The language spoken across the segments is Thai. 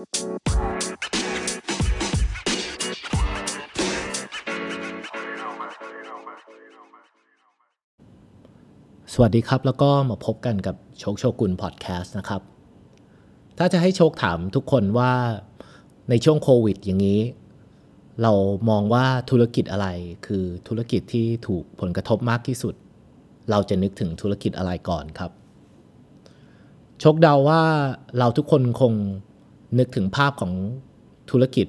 สวัสดีครับ แล้วก็มาพบกันกับโชคโชกุนพอดแคสต์นะครับ ถ้าจะให้โชคถามทุกคนว่าในช่วงโควิดอย่างนี้ เรามองว่าธุรกิจอะไรคือธุรกิจที่ถูกผลกระทบมากที่สุด เราจะนึกถึงธุรกิจอะไรก่อนครับ โชคเดาว่าเราทุกคนคง นึกถึงภาพของธุรกิจ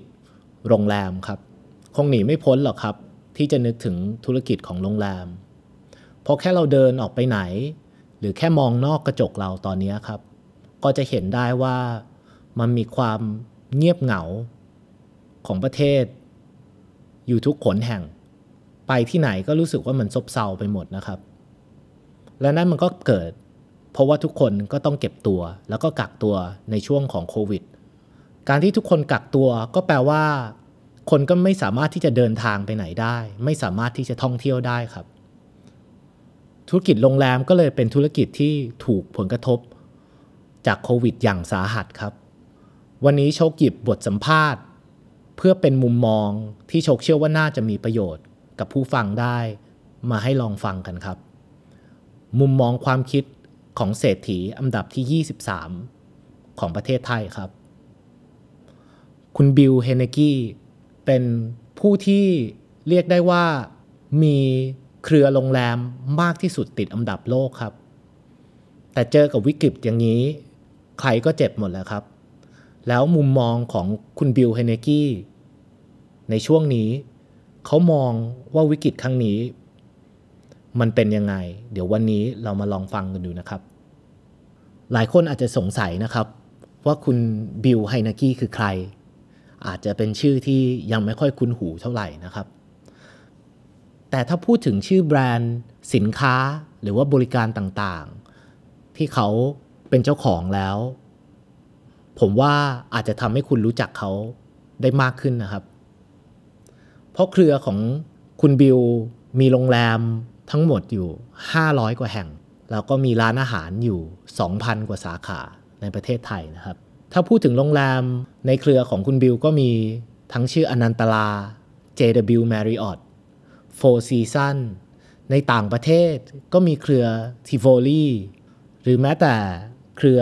โรงแรมครับ คงหนีไม่พ้นหรอกครับ ที่จะนึกถึงธุรกิจของโรงแรมพอแค่เราเดินออกไปไหน หรือแค่มองนอกกระจกเราตอนนี้ครับ ก็จะเห็นได้ว่ามันมีความเงียบเหงาของประเทศ อยู่ทุกขนแห่ง ไปที่ไหนก็รู้สึกว่ามันซบเซาไปหมดนะครับ และนั่นมันก็เกิด เพราะว่าทุกคนก็ต้องเก็บตัว แล้วก็กักตัวในช่วงของโควิด การที่ทุกคนกักตัวก็แปลว่า คนก็ไม่สามารถที่จะเดินทางไปไหนได้ ไม่สามารถที่จะท่องเที่ยวได้ครับ ธุรกิจโรงแรมก็เลยเป็นธุรกิจที่ถูกผลกระทบ จากโควิดอย่างสาหัสครับ วันนี้โชคหยิบบทสัมภาษณ์ เพื่อเป็นมุมมองที่โชคเชื่อว่าน่าจะมีประโยชน์ กับผู้ฟังได้มาให้ลองฟังกันครับ มุมมองความคิดของเศรษฐีอันดับที่ 23 ของประเทศไทยครับ คุณบิลเฮเนกี้เป็นผู้ที่เรียกได้ว่ามีเครือโรงแรมมากที่สุดติดอันดับโลกครับ แต่เจอกับวิกฤตอย่างนี้ ใครก็เจ็บหมดแล้วครับ แล้วมุมมองของคุณ Bill Heinecke ในช่วงนี้ เขามองว่าวิกฤตครั้งนี้ มันเป็นยังไง เดี๋ยววันนี้เรามาลองฟังกันดูนะครับ หลายคนอาจจะสงสัยนะครับ ว่าคุณ Bill Heinecke คือใคร อาจจะเป็นชื่อที่ยังไม่ค่อยคุ้นหูเท่าไหร่นะครับ แต่ถ้าพูดถึงชื่อแบรนด์สินค้าหรือว่าบริการต่างๆ ที่เขาเป็นเจ้าของแล้ว ผมว่าอาจจะทำให้คุณรู้จักเขาได้มากขึ้นนะครับ เพราะเครือของคุณบิลมีโรงแรมทั้งหมดอยู่ 500 กว่าแห่ง แล้วก็มีร้านอาหารอยู่ 2,000 กว่าสาขาในประเทศไทยนะครับ ถ้าพูดถึงโรงแรมในเครือของคุณบิลก็มีทั้งชื่ออนันตลา JW Marriott Four Season ในต่างประเทศก็มีเครือ Tivoli หรือแม้แต่เครือ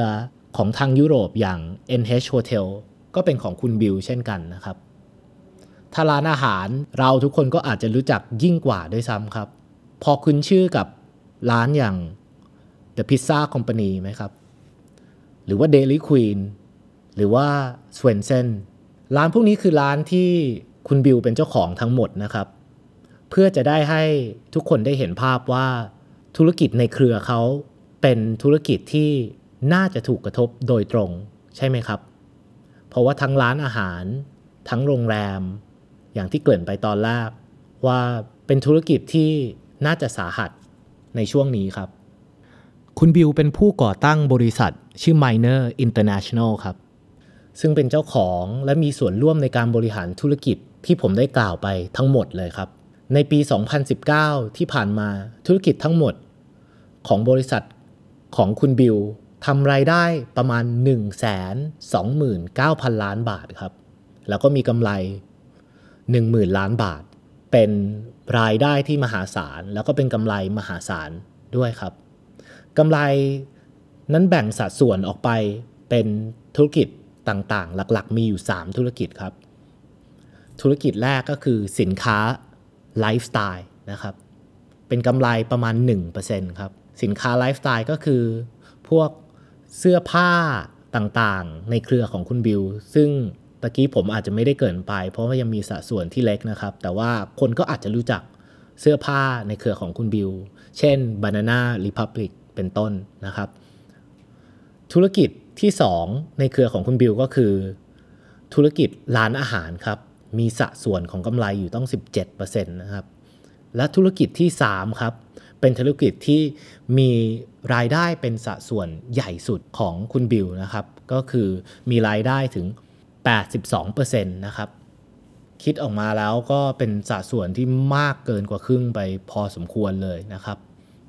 ของทางยุโรปอย่าง NH Hotel ก็เป็นของคุณบิลเช่นกันนะครับ ถ้าร้านอาหารเราทุกคนก็อาจจะรู้จักยิ่งกว่าด้วยซ้ำครับ พอคุ้นชื่อกับร้านอย่าง The Pizza Company ไหมครับ หรือว่า Daily Queen หรือว่า Swensen ร้านพวกนี้คือร้านที่คุณบิลเป็นเจ้าของทั้งหมดนะครับ เพื่อจะได้ให้ทุกคนได้เห็นภาพว่าธุรกิจในเครือเขาเป็นธุรกิจที่น่าจะถูกกระทบโดยตรงใช่ไหมครับ เพราะว่าทั้งร้านอาหาร ทั้งโรงแรม อย่างที่เกริ่นไปตอนแรกว่าเป็นธุรกิจที่น่าจะสาหัสในช่วงนี้ครับ คุณบิวเป็นผู้ก่อตั้งบริษัทชื่อ Miner International ครับ ซึ่งเป็นเจ้าของและมีส่วนร่วมในการบริหารธุรกิจที่ผมได้กล่าวไปทั้งหมดเลยครับ ในปี 2019 ที่ผ่านมาธุรกิจทั้งหมดของบริษัทของคุณบิลทำรายได้ประมาณ 129,000 ล้านบาทครับ แล้วก็มีกำไร 10,000 ล้านบาท เป็นรายได้ที่มหาศาล แล้วก็เป็นกำไรมหาศาลด้วยครับกำไรนั้นแบ่งสัดส่วนออกไปเป็นธุรกิจ ต่างๆ หลักๆ มีอยู่ 3 ธุรกิจครับ ธุรกิจแรกก็คือสินค้าไลฟ์สไตล์นะครับ เป็นกำไรประมาณ 1%ครับ สินค้าไลฟ์สไตล์ก็คือพวกเสื้อผ้าต่างๆ ในเครือของคุณบิลซึ่งตะกี้ผมอาจจะไม่ได้เกินไป เพราะว่ายังมีสัดส่วนที่เล็กนะครับ แต่ว่าคนก็อาจจะรู้จักเสื้อผ้าในเครือของคุณบิลเช่น Banana Republic เป็นต้นนะครับ ธุรกิจ ที่ 2 ในเครือของคุณบิลก็คือ ธุรกิจร้านอาหารครับ มีสัดส่วนของกำไรอยู่ต้อง 17%นะครับ และธุรกิจที่ 3 ครับ เป็นธุรกิจที่มีรายได้เป็นสัดส่วนใหญ่สุดของคุณบิลนะครับ ก็คือมีรายได้ถึง 82%นะครับคิดออกมาแล้วก็เป็นสัดส่วนที่มากเกินกว่าครึ่งไปพอสมควรเลยนะครับ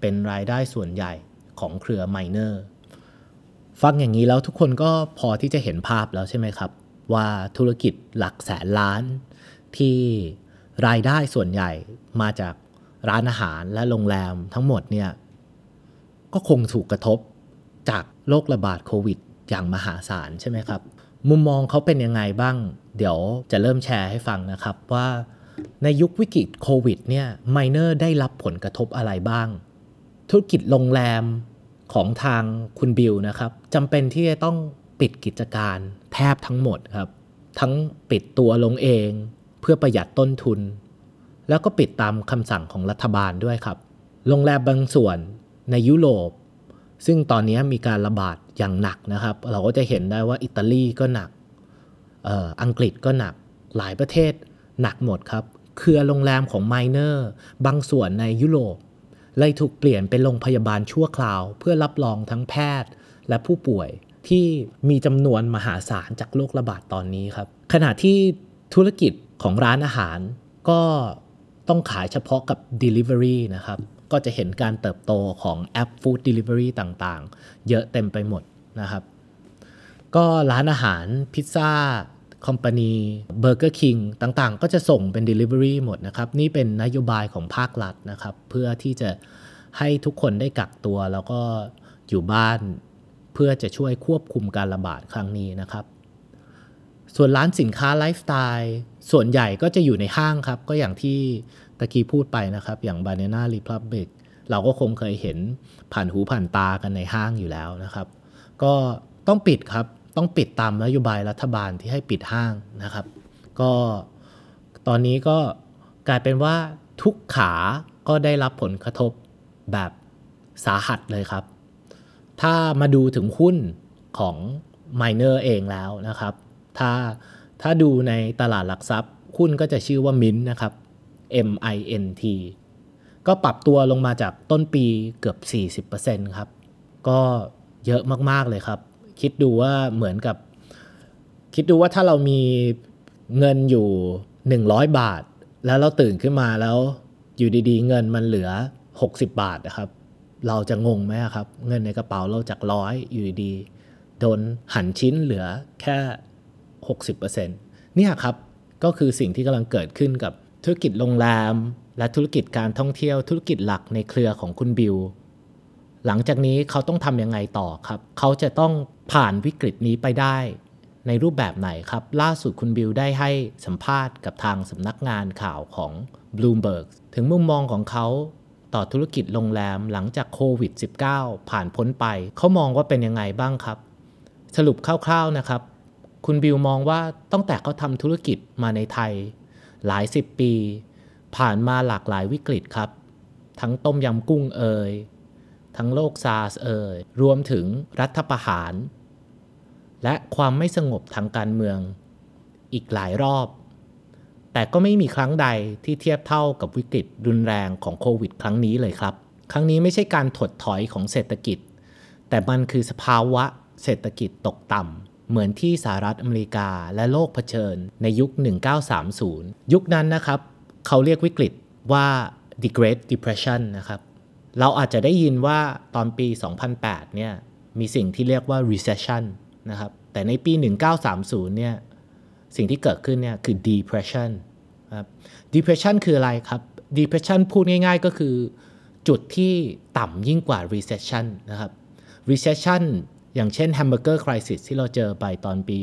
เป็นรายได้ส่วนใหญ่ของเครือไมเนอร์ ฟังอย่างนี้แล้วทุกคนก็พอที่จะเห็นภาพแล้วใช่ไหมครับ ว่าธุรกิจหลักแสนล้าน ที่รายได้ส่วนใหญ่มาจากร้านอาหารและโรงแรมทั้งหมดเนี่ยก็คงถูกกระทบจากโรคระบาดโควิด อย่างมหาศาลใช่ไหมครับ มุมมองเขาเป็นยังไงบ้าง เดี๋ยวจะเริ่มแชร์ให้ฟังนะครับว่าในยุควิกฤตโควิดเนี่ยไมเนอร์ได้รับผลกระทบอะไรบ้าง ธุรกิจโรงแรม ของทางคุณบิลนะครับจำเป็นที่จะต้องปิดกิจการแทบทั้งหมดครับ ทั้งปิดตัวลงเอง เพื่อประหยัดต้นทุน แล้วก็ปิดตามคำสั่งของรัฐบาลด้วยครับ โรงแรมบางส่วนในยุโรป ซึ่งตอนนี้มีการระบาดอย่างหนักนะครับ เราก็จะเห็นได้ว่าอิตาลีก็หนักอออังกฤษก็หนักหลายประเทศหนักหมดครับ เครือโรงแรมของไมเนอร์บางส่วนในยุโรป เลยถูกเปลี่ยนเป็นโรงพยาบาลชั่วคราว เพื่อรับรองทั้งแพทย์และผู้ป่วยที่มีจำนวนมหาศาลจากโรคระบาดตอนนี้ครับ ขณะที่ธุรกิจของร้านอาหารก็ต้องขายเฉพาะกับ Delivery นะครับ ก็จะเห็นการเติบโตของแอป Food Delivery ต่างๆ เยอะเต็มไปหมดนะครับ ก็ร้านอาหารพิซซ่า คอมปะนีเบอร์เกอร์คิงต่างๆ ก็จะส่งเป็น Delivery หมดนะครับ นี่เป็นนโยบายของภาครัฐนะครับ เพื่อที่จะให้ทุกคนได้กักตัวแล้วก็อยู่บ้านเพื่อจะช่วยควบคุมการระบาดครั้งนี้นะครับ ส่วนร้านสินค้าไลฟ์สไตล์ส่วนใหญ่ก็จะอยู่ในห้างครับ ก็อย่างที่ตะกี้พูดไปนะครับ อย่าง Banana Republic เราก็คงเคยเห็นผ่านหูผ่านตากันในห้างอยู่แล้วนะครับ ก็ต้องปิดครับ ต้องปิดตามนโยบายรัฐบาลที่ให้ปิดห้างนะครับ ก็ตอนนี้ก็กลายเป็นว่าทุกขาก็ได้รับผลกระทบแบบสาหัสเลยครับ ถ้ามาดูถึงหุ้นของ Miner เองแล้วนะครับ ถ้าถ้าดูในตลาดหลักทรัพย์หุ้นก็จะชื่อว่า Mint นะครับ M I N T ก็ปรับตัวลงมาจากต้นปีเกือบ 40%ครับ ก็เยอะมาก ๆ เลยครับ คิดดูว่าเหมือนกับ คิดดูว่าถ้าเรามีเงินอยู่ 100 บาท แล้วเราตื่นขึ้นมาแล้วอยู่ดีๆ เงินมันเหลือ 60 บาทนะครับ เราจะงงไหมครับ เงินในกระเป๋าเราจากร้อยอยู่ดีโดนหันชิ้นเหลือแค่ 60%เนี่ยครับก็คือสิ่งที่กำลังเกิดขึ้นกับธุรกิจโรงแรม และธุรกิจการท่องเที่ยวธุรกิจหลักในเครือของคุณบิว หลังจากนี้เขาต้องทำยังไงต่อครับ เขาจะต้องผ่านวิกฤตนี้ไปได้ในรูปแบบไหนครับ ล่าสุดคุณบิลได้ให้สัมภาษณ์กับทางสำนักงานข่าวของ Bloomberg ถึงมุมมองของเขาต่อธุรกิจโรงแรมหลังจากโควิด -19 ผ่านพ้นไป เขามองว่าเป็นยังไงบ้างครับ สรุปคร่าวๆนะครับ คุณบิลมองว่าตั้งแต่เขาทำธุรกิจมาในไทย หลายสิบปี ผ่านมาหลากหลายวิกฤตครับ ทั้งต้มยำกุ้งเอ่ย ทั้งโลกซาร์สเอ่ยรวมถึงรัฐประหาร และความไม่สงบทางการเมืองอีกหลายรอบ แต่ก็ไม่มีครั้งใดที่เทียบเท่ากับวิกฤตรุนแรงของโควิด ครั้งนี้เลยครับ ครั้งนี้ไม่ใช่การถดถอยของเศรษฐกิจ แต่มันคือสภาวะเศรษฐกิจตกต่ำเหมือนที่สหรัฐอเมริกาและโลกเผชิญในยุค 1930 ยุคนั้นนะครับ เขาเรียกวิกฤตว่า the Great Depression นะครับ เราอาจจะได้ยินว่าตอนปี 2008 เนี่ยมีสิ่งที่เรียกว่า recession นะครับ แต่ในปี 1930 เนี่ยสิ่งที่เกิดขึ้นเนี่ยคือ depression ครับ depression คืออะไรครับ depression พูดง่ายๆก็คือจุดที่ต่ำยิ่งกว่า recession นะครับ recession อย่างเช่น hamburger crisis ที่เราเจอไปตอนปี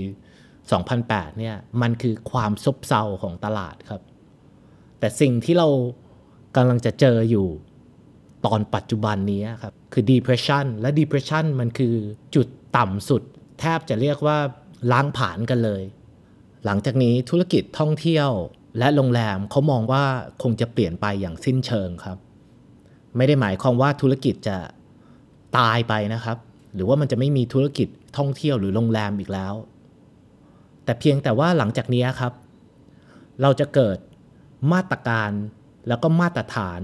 2008 เนี่ยมันคือความซบเซาของตลาดครับ แต่สิ่งที่เรากำลังจะเจออยู่ ตอนปัจจุบันนี้ครับ คือ depression และ depression มันคือจุดต่ำสุด แทบจะเรียกว่าล้างผ่านกันเลย หลังจากนี้ธุรกิจท่องเที่ยวและโรงแรมเขามองว่าคงจะเปลี่ยนไปอย่างสิ้นเชิงครับ ไม่ได้หมายความว่าธุรกิจจะตายไปนะครับ หรือว่ามันจะไม่มีธุรกิจท่องเที่ยวหรือโรงแรมอีกแล้ว แต่เพียงแต่ว่าหลังจากนี้ครับ เราจะเกิดมาตรการแล้วก็มาตรฐาน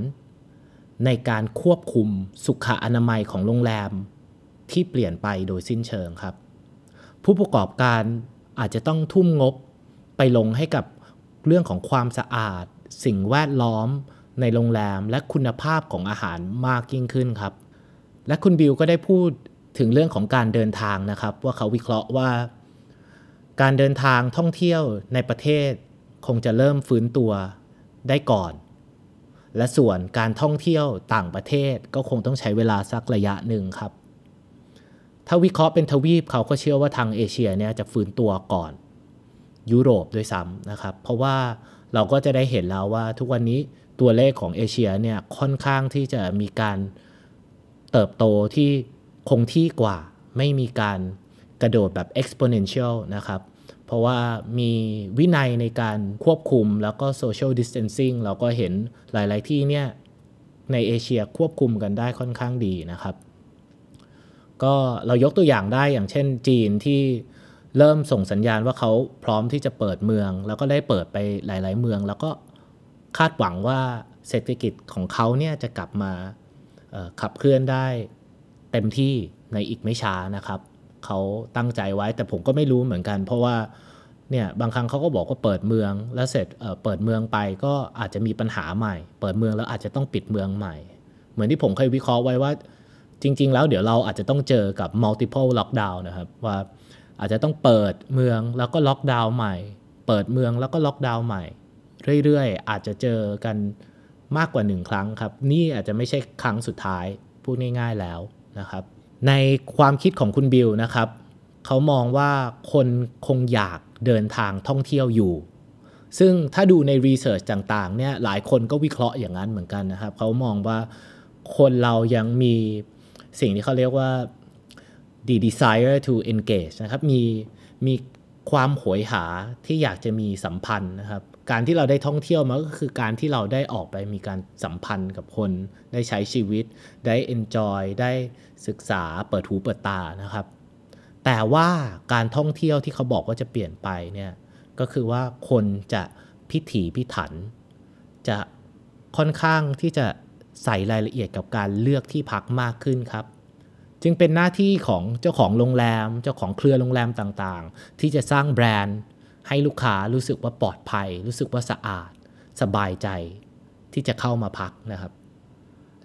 ในการควบคุมสุขอนามัยของโรงแรมที่เปลี่ยนไปโดยสิ้นเชิงครับ ผู้ประกอบการอาจจะต้องทุ่มงบไปลงให้กับเรื่องของความสะอาด สิ่งแวดล้อมในโรงแรมและคุณภาพของอาหารมากยิ่งขึ้นครับ และคุณบิวก็ได้พูดถึงเรื่องของการเดินทางนะครับ ว่าเขาวิเคราะห์ว่า การเดินทางท่องเที่ยวในประเทศ คงจะเริ่มฟื้นตัวได้ก่อน และส่วนการท่องเที่ยวต่างประเทศก็คงต้องใช้เวลาสักระยะหนึ่งครับ ถ้าวิเคราะห์เป็นทวีปเขาก็เชื่อว่าทางเอเชียเนี่ยจะฟื้นตัวก่อน ยุโรปด้วยซ้ำนะครับ เพราะว่าเราก็จะได้เห็นแล้วว่าทุกวันนี้ตัวเลขของเอเชียเนี่ยค่อนข้างที่จะมีการเติบโตที่คงที่กว่า ไม่มีการกระโดดแบบ exponential นะครับ ราะว่ามีวินัยในการควบคุมแล้วก็ social distancing เราก็เห็นหลาย ๆ ที่เนี่ยในเอเชียควบคุมกันได้ค่อนข้างดีนะครับ ก็เรายกตัวอย่างได้อย่างเช่นจีนที่เริ่มส่งสัญญาณว่าเขาพร้อมที่จะเปิดเมือง แล้วก็ได้เปิดไปหลาย ๆ เมือง แล้วก็คาดหวังว่าเศรษฐกิจของเขาเนี่ยจะกลับมาขับเคลื่อนได้เต็มที่ในอีกไม่ช้านะครับ เขาตั้งใจไว้ แต่ผมก็ไม่รู้เหมือนกัน เพราะว่าเนี่ยบางครั้งเขาก็บอกว่าเปิดเมือง แล้วเสร็จเเปิดเมืองไปก็อาจจะมีปัญหาใหม่ เปิดเมืองแล้วอาจจะต้องปิดเมืองใหม่ เหมือนที่ผมเคยวิเคราะห์ไว้ว่า จริง ๆ แล้วเดี๋ยวเราอาจจะต้องเจอกับ multiple lockdown นะครับว่าอาจจะต้องเปิดเมืองแล้วก็ล็อกดาวน์ใหม่ เปิดเมืองแล้วก็ล็อกดาวน์ใหม่ เรื่อยๆ อาจจะเจอกันมากกว่าหนึ่งครั้งครับ นี่อาจจะไม่ใช่ครั้งสุดท้ายพูดง่าย ๆแล้วนะครับ ในความคิดของคุณบิลนะครับ เขามองว่าคนคงอยากเดินทางท่องเที่ยวอยู่ ซึ่งถ้าดูในรีเสิร์ชต่างๆเนี่ยหลายคนก็วิเคราะห์อย่างนั้นเหมือนกันนะครับ เขามองว่าคนเรายังมีสิ่งที่เขาเรียกว่า the desire to engage นะครับ มีมีความหวยหาที่อยากจะมีสัมพันธ์นะครับ การที่เราได้ท่องเที่ยวมันก็คือการที่เราได้ออกไปมีการสัมพันธ์กับคน ได้ใช้ชีวิต ได้ enjoy ได้ศึกษาเปิดหูเปิดตานะครับ แต่ว่าการท่องเที่ยวที่เขาบอกว่าจะเปลี่ยนไปเนี่ยก็คือว่าคนจะพิถีพิถัน จะค่อนข้างที่จะใส่รายละเอียดกับการเลือกที่พักมากขึ้นครับ จึงเป็นหน้าที่ของเจ้าของโรงแรม เจ้าของเครือโรงแรมต่างๆ ที่จะสร้างแบรนด์ ให้ลูกค้ารู้สึกว่าปลอดภัย รู้สึกว่าสะอาด สบายใจที่จะเข้ามาพักนะครับ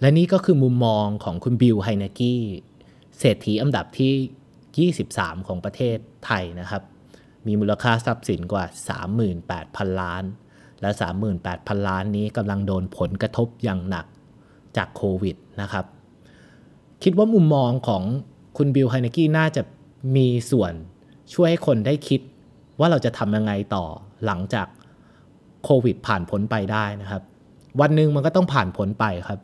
และนี่ก็คือมุมมองของคุณบิลไฮนากี้เศรษฐีอันดับที่ 23 ของประเทศไทยนะครับ มีมูลค่าทรัพย์สินกว่า 38,000 ล้าน และ 38,000 ล้านนี้กำลังโดนผลกระทบอย่างหนักจากโควิดนะครับ คิดว่ามุมมองของคุณบิลไฮนกี้น่าจะมีส่วนช่วยให้คนได้คิด ว่าเราจะทำยังไงต่อหลังจากโควิดผ่านพ้นไปได้นะครับ วันหนึ่งมันก็ต้องผ่านพ้นไปครับ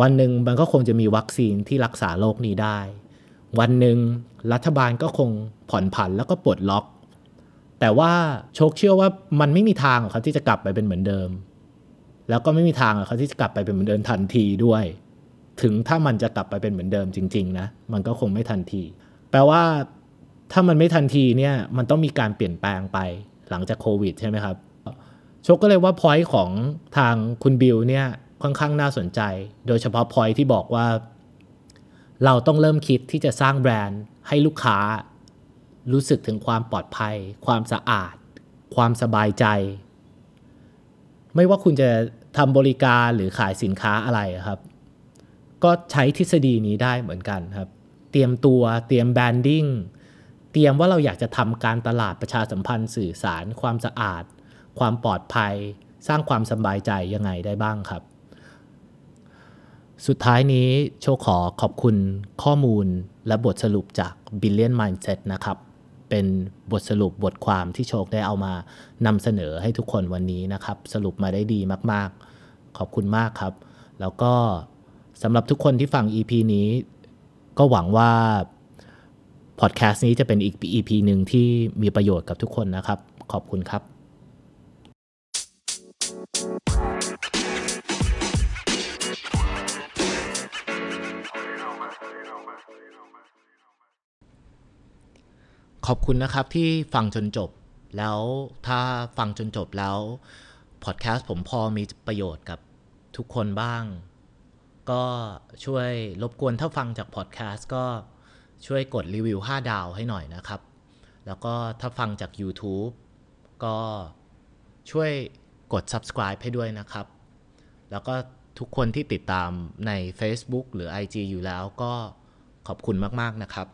วันหนึ่งมันก็คงจะมีวัคซีนที่รักษาโรคนี้ได้ วันหนึ่งรัฐบาลก็คงผ่อนผันแล้วก็ปลดล็อก แต่ว่าโชคเชื่อว่ามันไม่มีทางของเขาที่จะกลับไปเป็นเหมือนเดิม แล้วก็ไม่มีทางของเขาที่จะกลับไปเป็นเหมือนเดิมทันทีด้วย ถึงถ้ามันจะกลับไปเป็นเหมือนเดิมจริง ๆ นะ มันก็คงไม่ทันที แปลว่า ถ้ามันไม่ทันทีเนี่ยมันต้องมีการเปลี่ยนแปลงไปหลังจากโควิดใช่ไหมครับโชคก็เลยว่า point ของทางคุณบิลเนี่ยค่อนข้างน่าสนใจ โดยเฉพาะ point ที่บอกว่า เราต้องเริ่มคิดที่จะสร้างแบรนด์ให้ลูกค้า รู้สึกถึงความปลอดภัย ความสะอาด ความสบายใจ ไม่ว่าคุณจะทำบริการหรือขายสินค้าอะไรครับ ก็ใช้ทฤษฎีนี้ได้เหมือนกันครับ เตรียมตัวเตรียม branding เตรียมว่าเราอยากจะทำการตลาดประชาสัมพันธ์สื่อสาร ความสะอาด ความปลอดภัย สร้างความสบายใจยังไงได้บ้างครับ สุดท้ายนี้โชคขอขอบคุณข้อมูลและบทสรุปจาก Billion Mindset นะครับ เป็นบทสรุปบทความที่โชคได้เอามานำเสนอให้ทุกคนวันนี้นะครับ สรุปมาได้ดีมากๆ ขอบคุณมากครับ แล้วก็สำหรับทุกคนที่ฟัง EP นี้ ก็หวังว่า พอดแคสต์นี้จะเป็นอีก EP หนึ่งที่มีประโยชน์กับทุกคนนะครับ ขอบคุณครับขอบคุณนะครับที่ฟังจนจบแล้วถ้าฟังจนจบแล้วพอดแคสต์ผมพอมีประโยชน์กับทุกคนบ้าง ก็ช่วยรบกวนถ้าฟังจากพอดแคสต์ก็ ช่วยกดรีวิว 5 ดาวให้หน่อยนะครับ แล้วก็ถ้าฟังจาก YouTube ก็ช่วยกด subscribe ให้ด้วยนะครับ แล้วก็ทุกคนที่ติดตามใน Facebook หรือ IG อยู่แล้วก็ขอบคุณมาก ๆ นะครับ